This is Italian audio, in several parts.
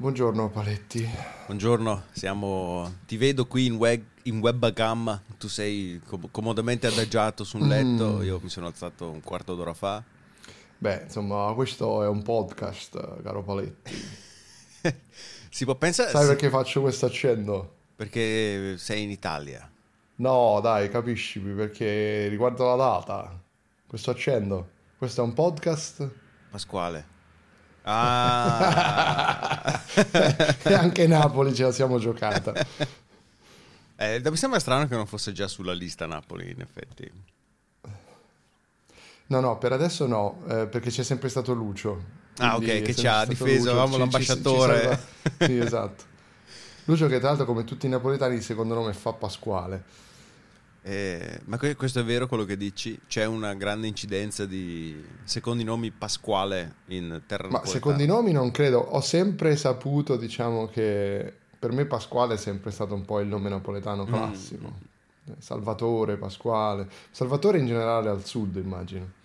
Buongiorno Paletti. Buongiorno, siamo... ti vedo qui in, web... in webcam, tu sei com- comodamente adagiato su un letto, Mm. io mi sono alzato un quarto d'ora fa. Beh, insomma, questo è un podcast, caro Paletti. Si può pensare... Sai sì, perché faccio questo accento? perché sei in Italia. No, dai, capisci, perché riguardo la data, questo accento, questo è un podcast Pasquale. Ah! e anche Napoli ce la siamo giocata. eh, mi sembra strano che non fosse già sulla lista Napoli, in effetti. No, no, per adesso no, eh, perché c'è sempre stato Lucio. Ah, ok, che ci ha difeso, avevamo ci- l'ambasciatore. ci- ci Sì, esatto. Lucio che tra l'altro come tutti i napoletani secondo nome fa Pasquale. Eh, ma que- questo è vero quello che dici? C'è una grande incidenza di secondi nomi Pasquale in terra Ma napoletana? secondo i nomi non credo, ho sempre saputo, diciamo che per me Pasquale è sempre stato un po' il nome napoletano Mm. classico. Eh, Salvatore, Pasquale. Salvatore in generale al sud, immagino.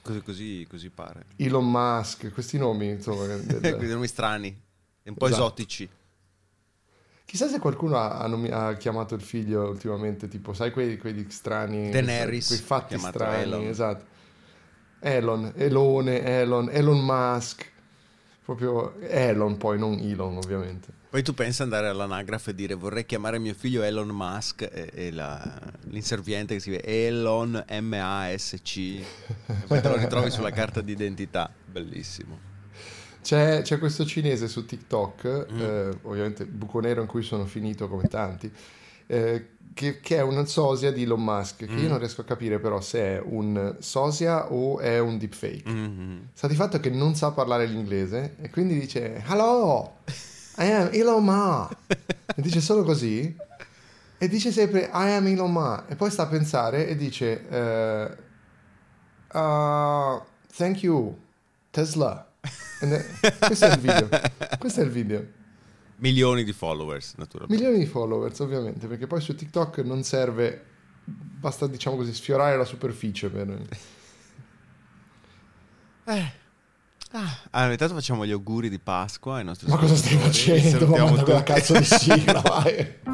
Così, così, così pare. Elon Musk, questi nomi, insomma. del- Quei nomi strani, e un po' Esatto. esotici. Chissà se qualcuno ha, ha nomi- ha chiamato il figlio ultimamente, tipo, sai, quei, quelli strani, Daenerys, quei fatti strani, Elon. esatto. Elon, Elone, Elon, Elon Musk. Proprio Elon, poi non Elon, ovviamente. Poi tu pensa andare all'anagrafe e dire vorrei chiamare mio figlio Elon Musk e, e la- l'inserviente che scrive Elon M-A-S-C e poi te lo ritrovi sulla carta d'identità. Bellissimo. C'è, c'è questo cinese su TikTok, Mm. eh, ovviamente buco nero in cui sono finito come tanti, eh, che, che è un sosia di Elon Musk, che io Mm. non riesco a capire però se è un sosia o è un deepfake. Mhm. Sta di fatto che non sa parlare l'inglese e quindi dice Hello, I am Elon Musk. e dice solo così e dice sempre I am Elon Musk e poi sta a pensare e dice eh, uh, Thank you, Tesla. Questo è il video. Questo è il video. Milioni di followers, naturalmente. Milioni di followers, ovviamente, perché poi su TikTok non serve, basta diciamo così, sfiorare la superficie per... Eh. Ah, intanto facciamo gli auguri di Pasqua ai nostri Ma cosa stai facendo? Ma manda quella cazzo di sigla, vai.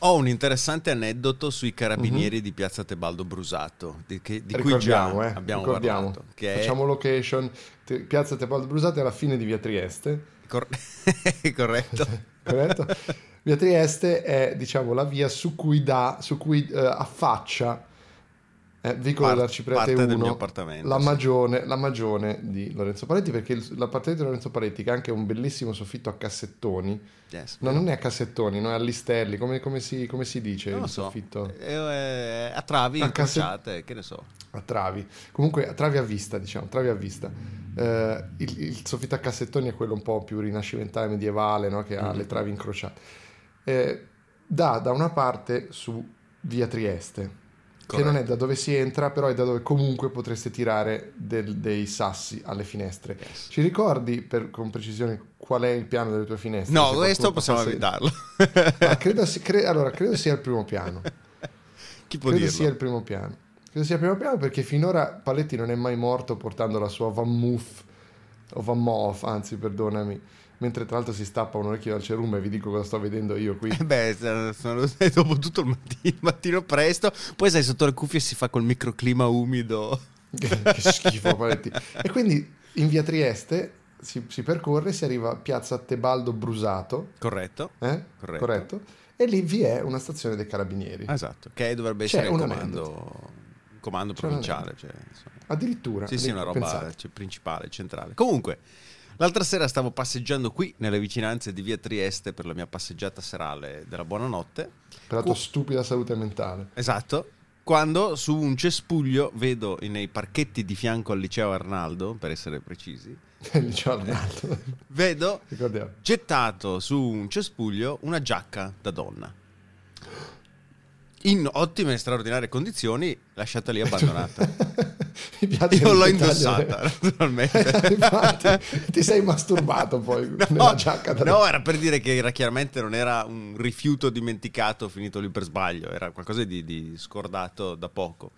Ho un interessante aneddoto sui carabinieri di Piazza Tebaldo Brusato, di, che- di cui già eh, abbiamo ricordiamo. parlato. Che è Facciamo location, Te- Piazza Tebaldo Brusate alla fine di Via Trieste, cor- corretto. corretto? Via Trieste è, diciamo, la via su cui dà, su cui eh, affaccia eh, Vicolo Par- dell'Arciprete parte del 1, mio appartamento, la sì. magione, la magione di Lorenzo Paletti, perché il- l'appartamento di Lorenzo Paletti, che ha anche un bellissimo soffitto a cassettoni, Yes. no, non è a cassettoni, no, è a listelli, come, come si, come si dice Non il so. soffitto? Eh, eh, a travi A casse- che ne so. a travi, comunque a travi a vista, diciamo, travi a vista. Eh, il, il soffitto a cassettoni è quello un po' più rinascimentale, medievale, no? che ha Mm. le travi incrociate. Eh, dà da una parte su via Trieste, che non è da dove si entra, però è da dove comunque potreste tirare del- dei sassi alle finestre. Yes. Ci ricordi per- con precisione qual è il piano delle tue finestre? No, questo possiamo passasse- evitarlo. Ah, credo, si- cre- allora, credo sia il primo piano. Chi può Credo dirlo? sia il primo piano. Credo sia il primo piano perché finora Paletti non è mai morto portando la sua Van Moof o Van Moof, anzi, perdonami. Mentre tra l'altro si stappa un orecchio dal cerume, vi dico cosa sto vedendo io qui. Eh Beh, sono- dopo tutto il mattino, mattino presto, poi sei sotto le cuffie e si fa col microclima umido. che, che schifo Paletti. E quindi in via Trieste si, si percorre, si arriva a piazza Tebaldo Brusato, Corretto? eh? Corretto. E lì vi è una stazione dei carabinieri. Esatto, che dovrebbe essere un comando, comando provinciale. Cioè. Addirittura. Sì, sì, una roba cioè, principale, centrale. Comunque, L'altra sera stavo passeggiando qui nelle vicinanze di via Trieste per la mia passeggiata serale della buonanotte. Per la tua Qu- stupida salute mentale. Esatto. Quando su un cespuglio vedo nei parchetti di fianco al liceo Arnaldo, per essere precisi, Il liceo Arnaldo. vedo Ricordiamo. gettato su un cespuglio una giacca da donna. In ottime e straordinarie condizioni, lasciata lì abbandonata. Mi piace Io l'ho indossata, naturalmente. Infatti, ti sei masturbato poi nella giacca da no, era per dire che era chiaramente non era un rifiuto dimenticato finito lì per sbaglio, era qualcosa di, di scordato da poco.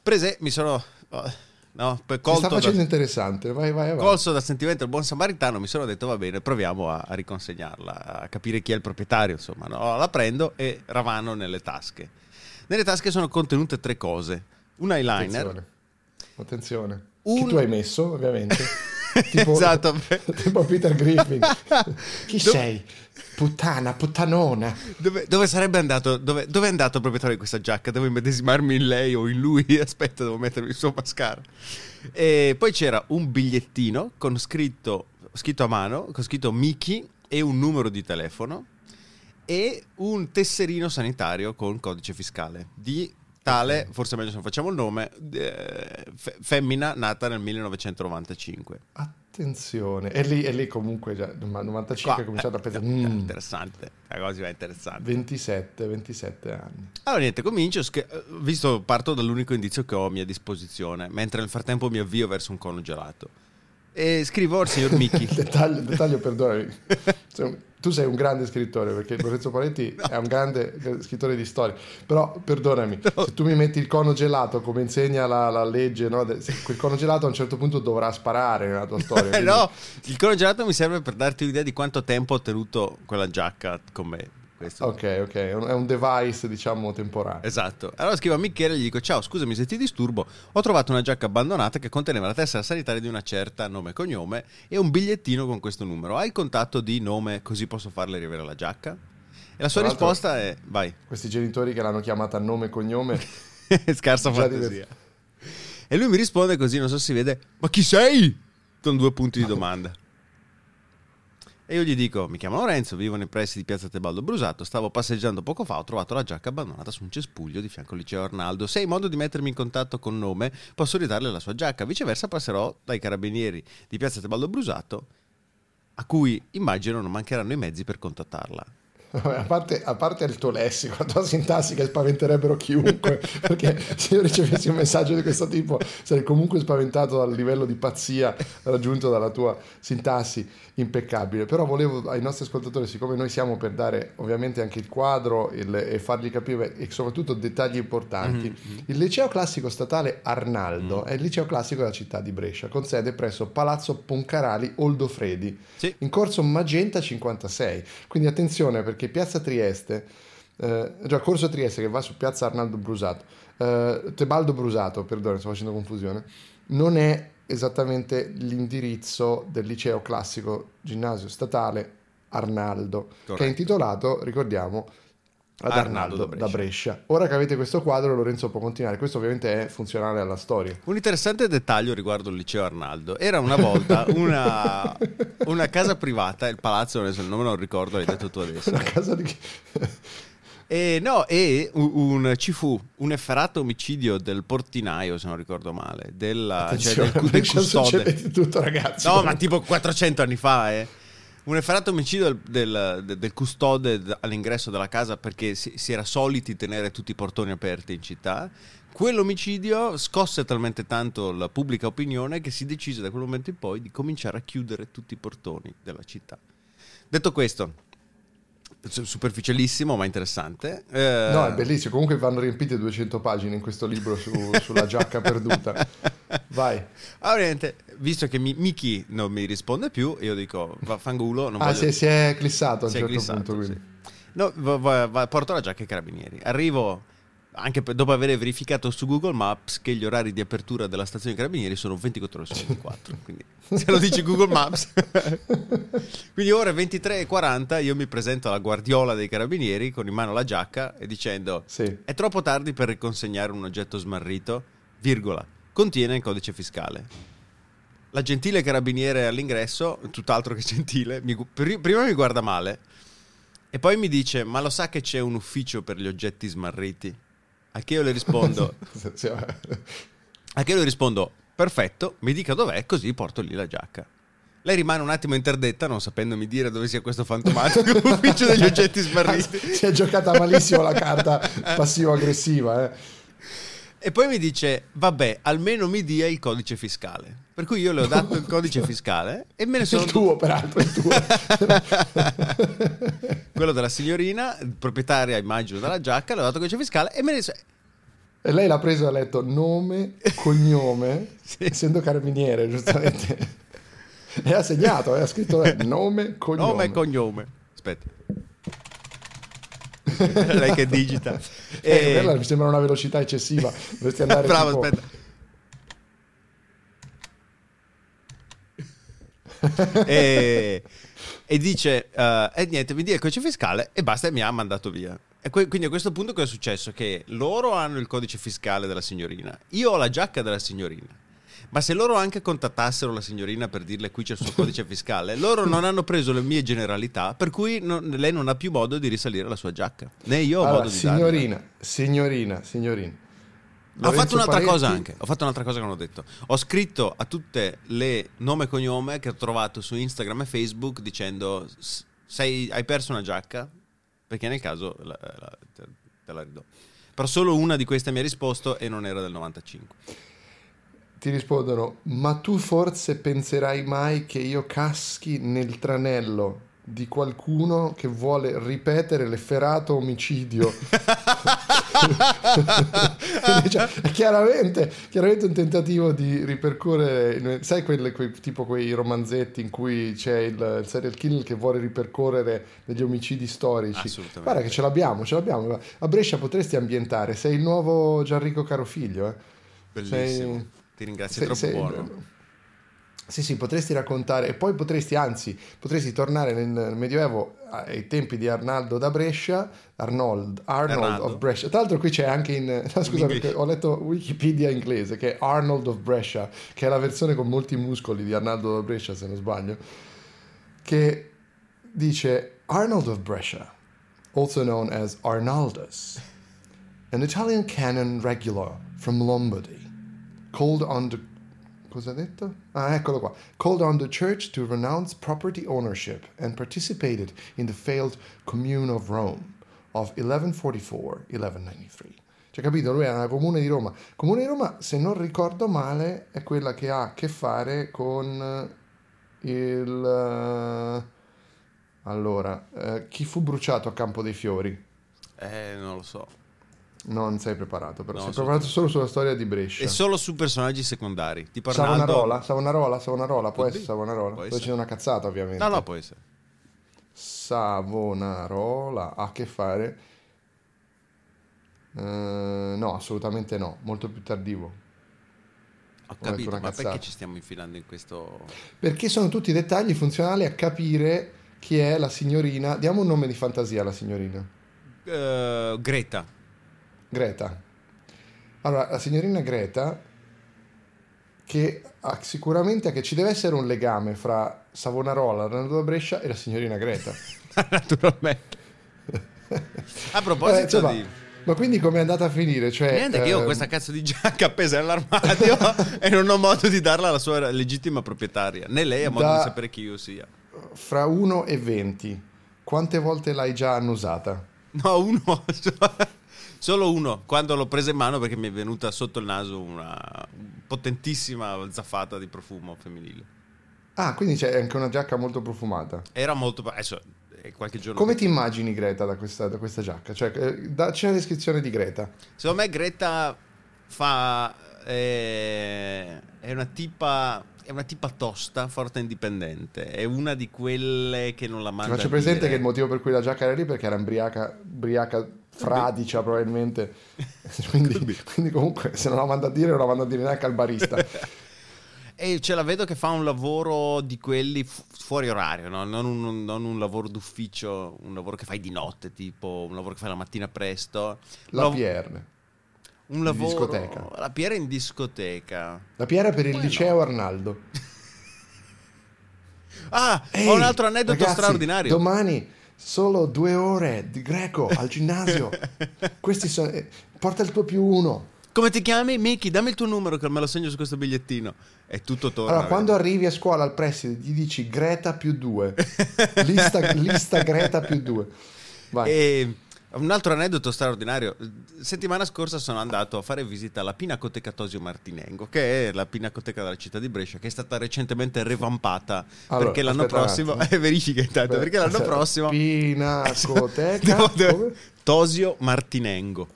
Prese, mi sono oh, no, colto sta da- facendo interessante. Vai, vai, vai. colso da sentimento del buon samaritano, mi sono detto va bene, proviamo a, a riconsegnarla, a capire chi è il proprietario, insomma. No, la prendo e ravano nelle tasche. Nelle tasche sono contenute tre cose. Un eyeliner, Attenzione. Attenzione. Un- Chi tu hai messo, ovviamente. tipo, Esatto. tipo Peter Griffin. Chi Do- sei? Puttana, puttanona. Dove, dove sarebbe andato? Dove, dove è andato il proprietario di questa giacca? Devo immedesimarmi in lei o in lui? Aspetta, devo mettermi il suo mascara. E poi c'era un bigliettino con scritto, scritto a mano, con scritto Mickey e un numero di telefono e un tesserino sanitario con codice fiscale di tale, forse è meglio se non facciamo il nome, eh, fe- femmina nata nel 1995. Attenzione. E lì, e lì comunque già, nel 95 Qua, ha cominciato a eh, pensare... eh, "Mm, Interessante, la cosa è interessante. 27, 27 anni. Allora niente, comincio, eh, visto parto dall'unico indizio che ho a mia disposizione, mentre nel frattempo mi avvio verso un cono gelato. E scrivo al signor Mickey. dettaglio, dettaglio, perdonami. Sei- Tu sei un grande scrittore perché Lorenzo Paletti è un grande scrittore di storie. Però perdonami, se tu mi metti il cono gelato come insegna la, la legge, no? Quel cono gelato a un certo punto dovrà sparare nella tua storia. Eh, quindi- no, il cono gelato mi serve per darti un'idea di quanto tempo ho tenuto quella giacca con me. Questo. Ok, ok, è un, è un device diciamo temporaneo. Esatto. Allora scrivo a Michele e gli dico: Ciao, scusami se ti disturbo. Ho trovato una giacca abbandonata che conteneva la tessera sanitaria di una certa nome e cognome e un bigliettino con questo numero. Hai il contatto di nome così posso farle arrivare la giacca? E la sua risposta è: Vai. Questi genitori che l'hanno chiamata nome e cognome, Scarsa fantasia. E lui mi risponde così, non so se si vede, ma chi sei? Con due punti di domanda. E io gli dico, mi chiamo Lorenzo, vivo nei pressi di Piazza Tebaldo Brusato, stavo passeggiando poco fa, ho trovato la giacca abbandonata su un cespuglio di fianco al liceo Arnaldo. Se hai modo di mettermi in contatto con nome, posso ridarle la sua giacca. Viceversa passerò dai carabinieri di Piazza Tebaldo Brusato, a cui immagino non mancheranno i mezzi per contattarla. A, parte, a parte il tuo lessico, la tua sintassi che spaventerebbero chiunque, perché se io ricevessi un messaggio di questo tipo sarei comunque spaventato dal livello di pazzia raggiunto dalla tua sintassi impeccabile. Però volevo ai nostri ascoltatori, siccome noi siamo per dare ovviamente anche il quadro il- e fargli capire e soprattutto dettagli importanti, il liceo classico statale Arnaldo è il liceo classico della città di Brescia, con sede presso Palazzo Poncarali Oldofredi Sì. in corso Magenta 56. Quindi attenzione perché Piazza Trieste, eh, già corso Trieste che va su Piazza Arnaldo Brusato, eh, Tebaldo Brusato, perdono, sto facendo confusione, non è esattamente l'indirizzo del liceo classico ginnasio statale Arnaldo, che è Corretto. intitolato, ricordiamo, ad Arnaldo Arnaldo, da da, Brescia. Brescia. Ora che avete questo quadro, Lorenzo può continuare. Questo ovviamente è funzionale alla storia. Un interessante dettaglio riguardo il liceo Arnaldo. Era una volta una, una casa privata, il palazzo, adesso il nome non ricordo, l'hai detto tu adesso. Una casa di... E no, e un, un- ci fu un efferato omicidio del portinaio, se non ricordo male, della, cioè Attenzione, del, del Brescia succede custode. di tutto ragazzi. No, ma tipo 400 anni fa, eh. Un efferato omicidio del, del- del- custode all'ingresso della casa perché si, si era soliti tenere tutti i portoni aperti in città. Quell'omicidio scosse talmente tanto la pubblica opinione che si decise da quel momento in poi di cominciare a chiudere tutti i portoni della città. Detto questo, su- superficialissimo ma interessante. eh, No, è bellissimo. Comunque vanno riempite 200 pagine in questo libro su- sulla giacca perduta. Vai. Allora, niente, visto che mi, Miki non mi risponde più, io dico, vaffanculo, non Ah, voglio... si è, si è clissato a un certo glissato, punto. sì. Quindi. No, va- va- va- porto la giacca ai carabinieri. Arrivo anche per- dopo aver verificato su Google Maps che gli orari di apertura della stazione dei carabinieri sono 24 ore su 24. quindi se lo dice Google Maps. quindi ore 23.40 io mi presento alla guardiola dei carabinieri con in mano la giacca e dicendo Sì. è troppo tardi per riconsegnare un oggetto smarrito, virgola, contiene il codice fiscale. La gentile carabiniere all'ingresso, tutt'altro che gentile, mi prima mi guarda male e poi mi dice: Ma lo sa che c'è un ufficio per gli oggetti smarriti? A che io le rispondo. A che io le rispondo: Perfetto, mi dica dov'è, così porto lì la giacca. Lei rimane un attimo interdetta, non sapendomi dire dove sia questo fantomatico ufficio degli oggetti smarriti. si è giocata malissimo la carta passivo-aggressiva. Eh. E poi mi dice: Vabbè, almeno mi dia il codice fiscale. Per cui io le ho dato il codice fiscale e me ne sono. Il tuo, peraltro, il tuo. Quello della signorina, proprietaria, immagino, della giacca, le ho dato il codice fiscale e me ne sono. E lei l'ha preso e ha letto nome, cognome, Sì. essendo carabiniere, giustamente. E ha segnato, eh, ha scritto eh, nome, cognome. Nome e cognome. Aspetta. Lei che digita. Eh, E- quella mi sembra una velocità eccessiva. Dovresti andare Bravo, tipo- aspetta. e, e dice eh, e niente mi dia il codice fiscale e basta e mi ha mandato via e que- quindi a questo punto cosa è successo? che loro hanno il codice fiscale della signorina io ho la giacca della signorina ma se loro anche contattassero la signorina per dirle qui c'è il suo codice fiscale loro non hanno preso le mie generalità per cui non- lei non ha più modo di risalire la sua giacca né io ho Allora, modo di signorina, signorina, signorina. Ho fatto Lorenzo un'altra Paretti- cosa anche. Ho fatto un'altra cosa che non ho detto. Ho scritto a tutte le nome e cognome che ho trovato su Instagram e Facebook dicendo: "S- sei- hai perso una giacca? Perché nel caso la- la- te, te la ridò. Però solo una di queste mi ha risposto e non era del 95. Ti rispondono, ma tu forse penserai mai che io caschi nel tranello di qualcuno che vuole ripetere l'efferato omicidio? Cioè, è chiaramente, chiaramente un tentativo di ripercorrere, sai quelle, quei, tipo quei romanzetti in cui c'è il, il serial killer che vuole ripercorrere degli omicidi storici. Guarda che ce l'abbiamo, ce l'abbiamo. A Brescia potresti ambientare, sei il nuovo Gianrico Carofiglio. Eh? Bellissimo. Sei- Ti ringrazio, è troppo sei- buono. Sì, sì, potresti raccontare e poi potresti, anzi, potresti tornare nel Medioevo ai tempi di Arnaldo da Brescia, Arnold, Arnold Arnaldo. of Brescia. Tra l'altro qui c'è anche in... no, scusa, perché ho letto Wikipedia inglese, che è Arnold of Brescia, che è la versione con molti muscoli di Arnaldo da Brescia, se non sbaglio, che dice Arnold of Brescia, also known as Arnaldus, an Italian canon regular from Lombardy, called on the Cosa ha detto? Ah, eccolo qua. Called on the church to renounce property ownership and participated in the failed Commune of Rome of 1144-1193. Cioè, capito? Lui era una comune di Roma. Comune di Roma, se non ricordo male, è quella che ha a che fare con il... eh, Allora, eh, chi fu bruciato a Campo dei Fiori? Eh, non lo so. Non sei preparato, però No, sei preparato solo sulla storia di Brescia. E solo su personaggi secondari. Tipo Arnaldo. Savonarola, Savonarola, Savonarola, può essere Savonarola. essere. dicendo una cazzata, ovviamente. No, no, può essere. Savonarola ha a che fare? Eh, no, assolutamente no, molto più tardivo. Ho capito, ma perché cazzata. ci stiamo infilando in questo... Perché sono tutti dettagli funzionali a capire chi è la signorina. Diamo un nome di fantasia alla signorina. Eh, Greta. Greta. Allora, la signorina Greta, che ha sicuramente che ci deve essere un legame fra Savonarola, Arnaldo da Brescia e la signorina Greta. Naturalmente. A Eh, proposito insomma, di... Ma quindi come è andata a finire? Cioè, Niente, che io ho ehm, questa cazzo di giacca appesa nell'armadio e non ho modo di darla alla sua legittima proprietaria. Né lei ha modo Da- di sapere chi io sia. Fra 1 e 20, quante volte l'hai già annusata? No, uno. Solo uno. Quando l'ho presa in mano perché mi è venuta sotto il naso una potentissima zaffata di profumo femminile. Ah, quindi c'è anche una giacca molto profumata. Era molto... Adesso qualche giorno... Come ti immagini Greta da questa, da questa giacca? Cioè, eh, dacci una descrizione di Greta. Secondo me Greta fa... eh, è una tipa... È una tipa tosta, forte e indipendente. È una di quelle che non la Ti manda faccio a presente che il motivo per cui la giacca era lì perché era embriaca, ubriaca fradicia probabilmente. quindi, quindi comunque se non la manda a dire non la manda a dire neanche al barista. E ce la vedo che fa un lavoro di quelli fu- fuori orario, no? non, un, non un lavoro d'ufficio, un lavoro che fai di notte, tipo un lavoro che fai la mattina presto. La Lav-. Un lavoro, discoteca. La Piera in discoteca. La PR per il Poi liceo Arnaldo. Ah, Ehi, ho un altro aneddoto ragazzi, straordinario. Domani solo due ore di greco al ginnasio. Questi sono. eh, Porta il tuo più uno. Come ti chiami? Miki, dammi il tuo numero che me lo segno su questo bigliettino. E tutto torna. Allora, quando arrivi a scuola al preside, gli dici Greta più due. Lista, lista Greta più due. Vai. E un altro aneddoto straordinario. Settimana scorsa sono andato a fare visita alla Pinacoteca Tosio Martinengo, che è la pinacoteca della città di Brescia, che è stata recentemente revampata. Allora, perché l'anno prossimo. Eh, verifica intanto. Perché l'anno prossimo. Pinacoteca. Tosio Martinengo.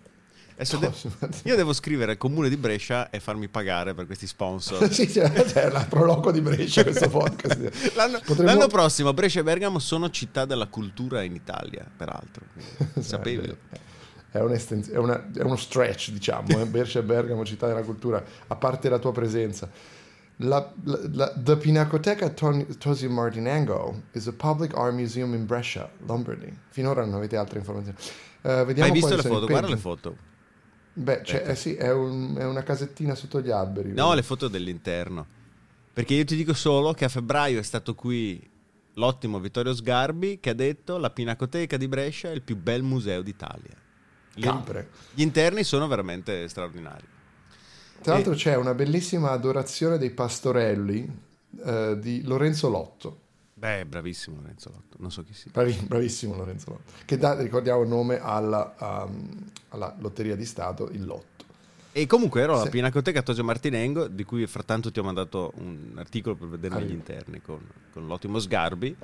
Adesso de- Tosio Martinengo. io devo scrivere al comune di Brescia e farmi pagare per questi sponsor. sì, c'è, c'è la proloco di Brescia questo podcast. L'anno, Potremmo- l'anno prossimo Brescia e Bergamo sono città della cultura in Italia, peraltro. Sapevi? È, è una- è uno stretch, diciamo, eh? Brescia e Bergamo, città della cultura, a parte la tua presenza. La, la, la- the Pinacoteca Tosio Martinengo is a public art museum in Brescia, Lombardy. Finora non avete altre informazioni. Vediamo Hai visto le foto? Guarda le foto. Beh, c'è- eh sì, è, un- è una casettina sotto gli alberi. No, le foto dell'interno. Perché io ti dico solo che a febbraio è stato qui l'ottimo Vittorio Sgarbi che ha detto la Pinacoteca di Brescia è il più bel museo d'Italia. Gli, Capre. gli interni sono veramente straordinari. Tra l'altro c'è una bellissima adorazione dei pastorelli eh, di Lorenzo Lotto. Beh, bravissimo Lorenzo Lotto, non so chi sia. Bravi- bravissimo Lorenzo Lotto. Che dà, ricordiamo il nome alla, um, alla Lotteria di Stato, il Lotto. E comunque ero alla Sì. Pinacoteca Tosio Martinengo, di cui frattanto ti ho mandato un articolo per Arrivo. gli interni con, con l'ottimo Sgarbi.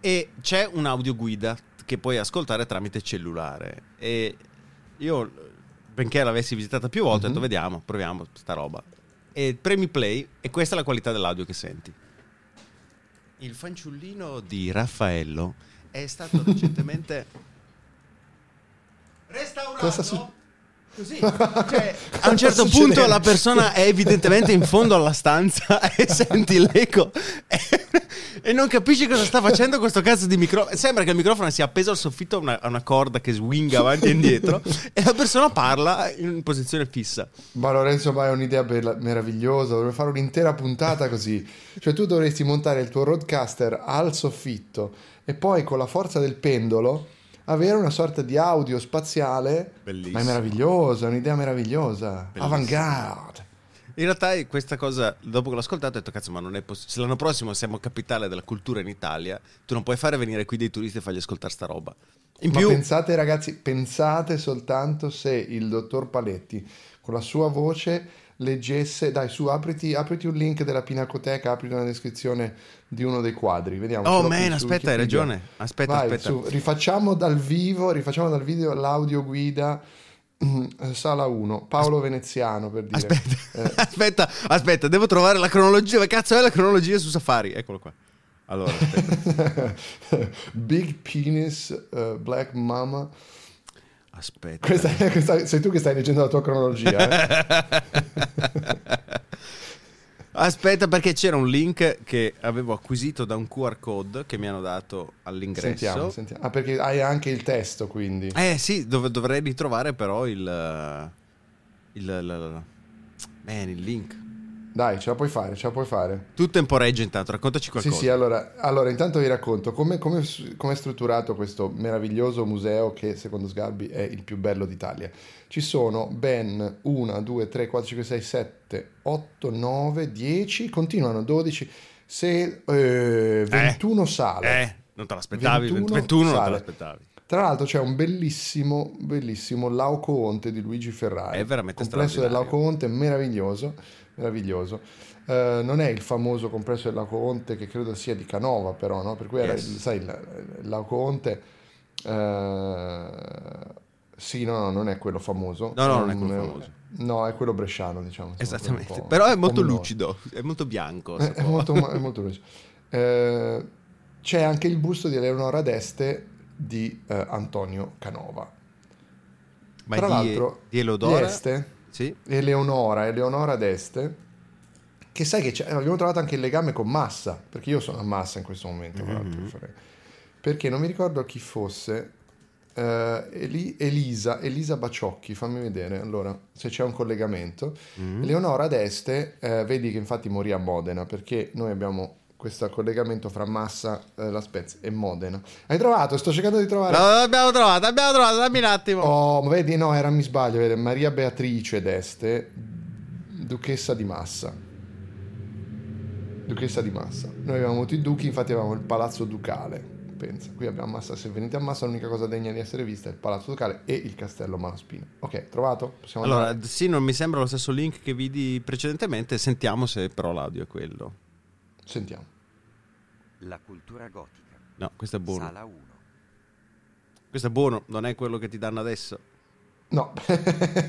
E c'è un'audioguida che puoi ascoltare tramite cellulare. E io, benché l'avessi visitata più volte, ho detto Mhm. vediamo, proviamo sta roba. E premi play e questa è la qualità dell'audio che senti. Il fanciullino di Raffaello è stato recentemente restaurato. Cosa su- Così, cioè, a un certo punto la persona è evidentemente in fondo alla stanza e senti l'eco e, e non capisci cosa sta facendo questo cazzo di microfono. Sembra che il microfono sia appeso al soffitto a una, a una corda che swinga avanti e indietro e la persona parla in posizione fissa. Ma Lorenzo, ma è un'idea bella- meravigliosa. Dovremmo fare un'intera puntata così. Cioè, tu dovresti montare il tuo roadcaster al soffitto e poi con la forza del pendolo avere una sorta di audio spaziale. Bellissimo. Ma è meravigliosa, è un'idea meravigliosa. Bellissimo. Avant-garde. In realtà questa cosa, dopo che l'ho ascoltato, ho detto cazzo, ma non è possibile. Se l'anno prossimo siamo capitale della cultura in Italia, tu non puoi fare venire qui dei turisti e fargli ascoltare sta roba. In Ma più, pensate, ragazzi, pensate soltanto se il dottor Paletti con la sua voce leggesse. Dai, su, apriti, apriti un link della Pinacoteca, apriti una descrizione di uno dei quadri. Vediamo. Oh man, aspetta, hai ragione. Aspetta, Vai, aspetta. su, rifacciamo dal vivo, rifacciamo dal video l'audio guida. Mm, Sala 1, Paolo Veneziano per dire. Aspetta, Eh, aspetta, aspetta, devo trovare la cronologia. Ma cazzo è la cronologia su Safari? Eccolo qua. Allora. Big Penis, eh, Black Mama. aspetta. Questa, questa- sei tu che stai leggendo la tua cronologia. eh? Aspetta, perché c'era un link che avevo acquisito da un QR code che mi hanno dato all'ingresso. Sentiamo, sentiamo. Ah, perché hai anche il testo, quindi. Eh sì, dov- dovrei ritrovare però il. il, il, il- bene, il link. Dai, ce la puoi fare, ce la puoi fare. Tu temporeggia intanto, raccontaci Sì, qualcosa. sì, allora, allora intanto vi racconto come, come, come è strutturato questo meraviglioso museo che secondo Sgarbi è il più bello d'Italia. Ci sono ben 1, 2, 3, 4, 5, 6, 7, 8, 9, 10, continuano 12, se, eh, 21 sale. Eh, non te l'aspettavi, 21 21 non te sale. l'aspettavi. Tra l'altro c'è un bellissimo, bellissimo Laocoonte di Luigi Ferrari. È veramente complesso del. Laocoonte, meraviglioso, meraviglioso. Eh, non è il famoso complesso del Laocoonte che credo sia di Canova però, no? Per cui era, Yes. il, sai, il, il Laocoonte... eh, sì, no, no, non è quello famoso. No, no, non è quello Mm, famoso. No, è quello bresciano, diciamo. Esattamente. Però è molto lucido, è molto bianco. Eh, È, molto, è molto lucido. Eh, c'è anche il busto di Eleonora d'Este di eh, Antonio Canova. Ma Tra di, l'altro, di Elodora? di Este, Sì. Eleonora, Eleonora d'Este, che sai che c'è- abbiamo trovato anche il legame con Massa, perché io sono a Massa in questo momento, Mhm. farei- perché non mi ricordo chi fosse, eh, Eli- Elisa, Elisa Baciocchi, fammi vedere allora se c'è un collegamento. Mm. Eleonora d'Este, eh, vedi che infatti morì a Modena, perché noi abbiamo questo collegamento fra Massa, eh, La Spezia e Modena. Hai trovato? Sto cercando di trovare. No, abbiamo trovato, abbiamo trovato, dammi un attimo. Oh, ma vedi, no, era mi sbaglio, vedi, Maria Beatrice d'Este, duchessa di Massa. Duchessa di Massa. Noi avevamo avuto i duchi, infatti avevamo il palazzo ducale. Pensa, qui abbiamo Massa, se venite a Massa l'unica cosa degna di essere vista è il palazzo ducale e il castello Malaspina. Ok, trovato? Possiamo Allora, andare? sì, non mi sembra lo stesso link che vidi precedentemente, sentiamo se però l'audio è quello. Sentiamo. La cultura gotica. No, questo è buono. Sala 1. Questo è buono, non è quello che ti danno adesso. No,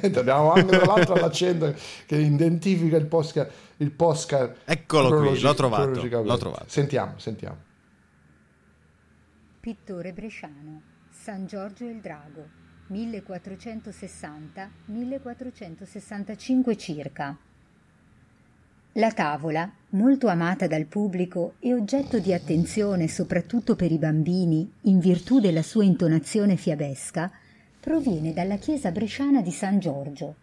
abbiamo anche tra l'altro l'accento che identifica il posca. Il posca Eccolo qui, l'ho trovato, l'ho trovato. Sentiamo, sentiamo. Pittore bresciano, San Giorgio il Drago, 1460-1465 circa. La tavola, molto amata dal pubblico e oggetto di attenzione soprattutto per i bambini in virtù della sua intonazione fiabesca, proviene dalla chiesa bresciana di San Giorgio.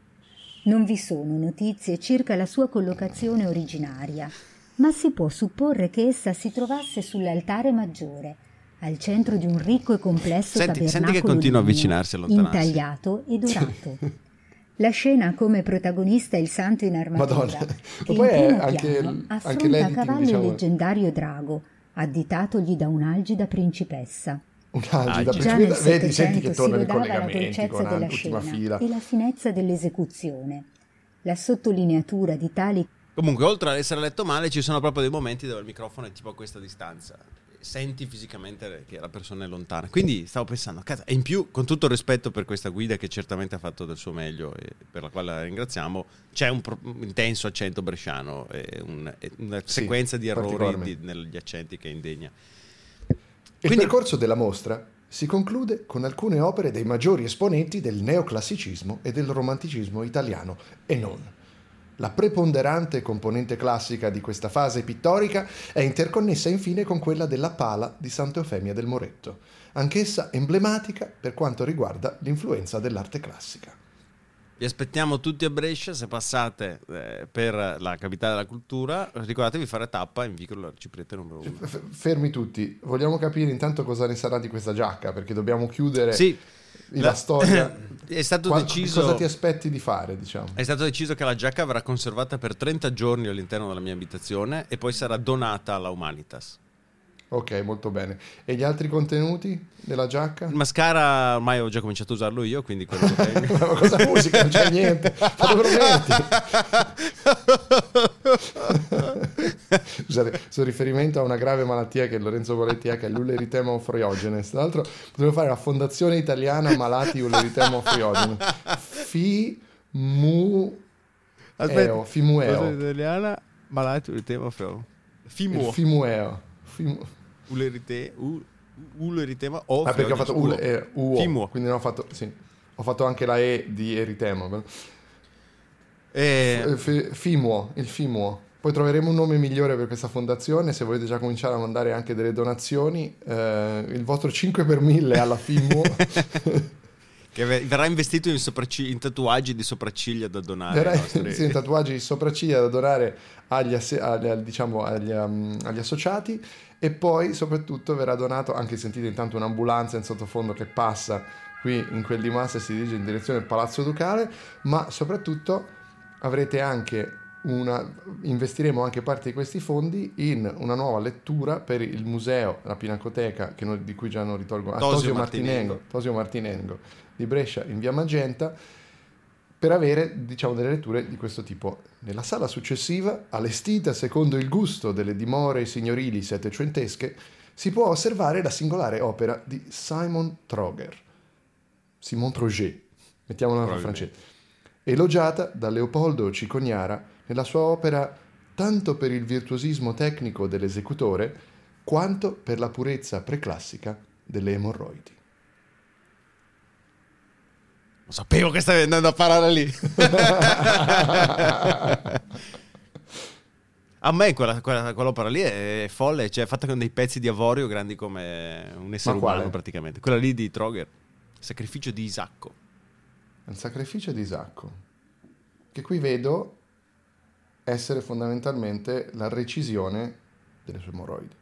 Non vi sono notizie circa la sua collocazione originaria, ma si può supporre che essa si trovasse sull'altare maggiore, al centro di un ricco e complesso Senti- senti tabernacolo che continua a avvicinarsi intagliato e dorato. La scena ha come protagonista il santo in armatura, Madonna. che Ma poi in è primo anche piano affronta a cavallo diciamo. il leggendario drago, additatogli da un'algida principessa. Già perché nel vedi, senti che tornano i collegamenti dolcezza con della l'ultima scena fila. e la finezza dell'esecuzione. La sottolineatura di tali Comunque, oltre ad essere letto male, ci sono proprio dei momenti dove il microfono è tipo a questa distanza. Senti fisicamente che la persona è lontana. Quindi stavo pensando, cazzo, e in più, con tutto il rispetto per questa guida che certamente ha fatto del suo meglio e per la quale la ringraziamo, c'è un, pro- un intenso accento bresciano e un- e una Sì, sequenza di errori di- negli accenti che è indegna. Il Quindi- percorso della mostra si conclude con alcune opere dei maggiori esponenti del neoclassicismo e del romanticismo italiano e non. La preponderante componente classica di questa fase pittorica è interconnessa infine con quella della pala di Santa Eufemia del Moretto, anch'essa emblematica per quanto riguarda l'influenza dell'arte classica. Vi aspettiamo tutti a Brescia, se passate eh, per la capitale della cultura, ricordatevi di fare tappa in vicolo Arciprete numero 1. F- fermi tutti, vogliamo capire intanto cosa ne sarà di questa giacca, perché dobbiamo chiudere Sì, la, storia. È stato Qua- deciso... Cosa ti aspetti di fare, diciamo? È stato deciso che la giacca verrà conservata per 30 giorni all'interno della mia abitazione e poi sarà donata alla Humanitas. Ok, molto bene. E gli altri contenuti della giacca? Il mascara ormai ho già cominciato a usarlo io, quindi quello tengo. Ma cosa musica? Non c'è niente. Fotoprometti. Scusate, questo riferimento a una grave malattia che Lorenzo Poletti ha, che è l'uleritema ofriogenes. Tra l'altro, potremmo fare la Fondazione Italiana Malati Uleritema Ofriogenes. FIMU... Eo, Fimueo. italiana, malato il tema Il Fimuo. Fimueo. Fimu- Ulerite, u, uleritema o Ah, perché ho fatto Uo. ule, eh, uo, Fimuo. quindi ho fatto, sì. Ho fatto anche la E di eritema. Eh, Eh, fi- Fimuo, il Fimuo. Poi troveremo un nome migliore per questa fondazione. Se volete già cominciare a mandare anche delle donazioni, eh, il vostro 5 per 1000 alla Fimuo che ve- verrà investito in, sopracci- in tatuaggi di sopracciglia da donare. verrà nostri- sì, tatuaggi di sopracciglia da donare agli, asse- agli- diciamo, agli, um, agli associati e poi soprattutto verrà donato, anche sentite intanto un'ambulanza in sottofondo che passa qui in quel di massa e si dirige in direzione del Palazzo Ducale, ma soprattutto avrete anche una, investiremo anche parte di questi fondi in una nuova lettura per il museo, la Pinacoteca, che noi- di cui già non ritorgo, a Tosio Tosio Martinengo. Martinengo, Tosio Martinengo di Brescia in via Magenta, per avere diciamo, delle letture di questo tipo. Nella sala successiva, allestita secondo il gusto delle dimore signorili settecentesche, si può osservare la singolare opera di Simon Troger, Simon Troget, mettiamola in francese, elogiata da Leopoldo Cicognara nella sua opera tanto per il virtuosismo tecnico dell'esecutore quanto per la purezza preclassica delle emorroidi. Lo sapevo che stavi andando a parare lì. A me quella, quella- quell'opera lì è folle, cioè è fatta con dei pezzi di avorio grandi come un essere Ma quale? umano praticamente. Quella lì di Troger, Sacrificio di Isacco. Il sacrificio di Isacco, che qui vedo essere fondamentalmente la recisione delle sue emorroidi.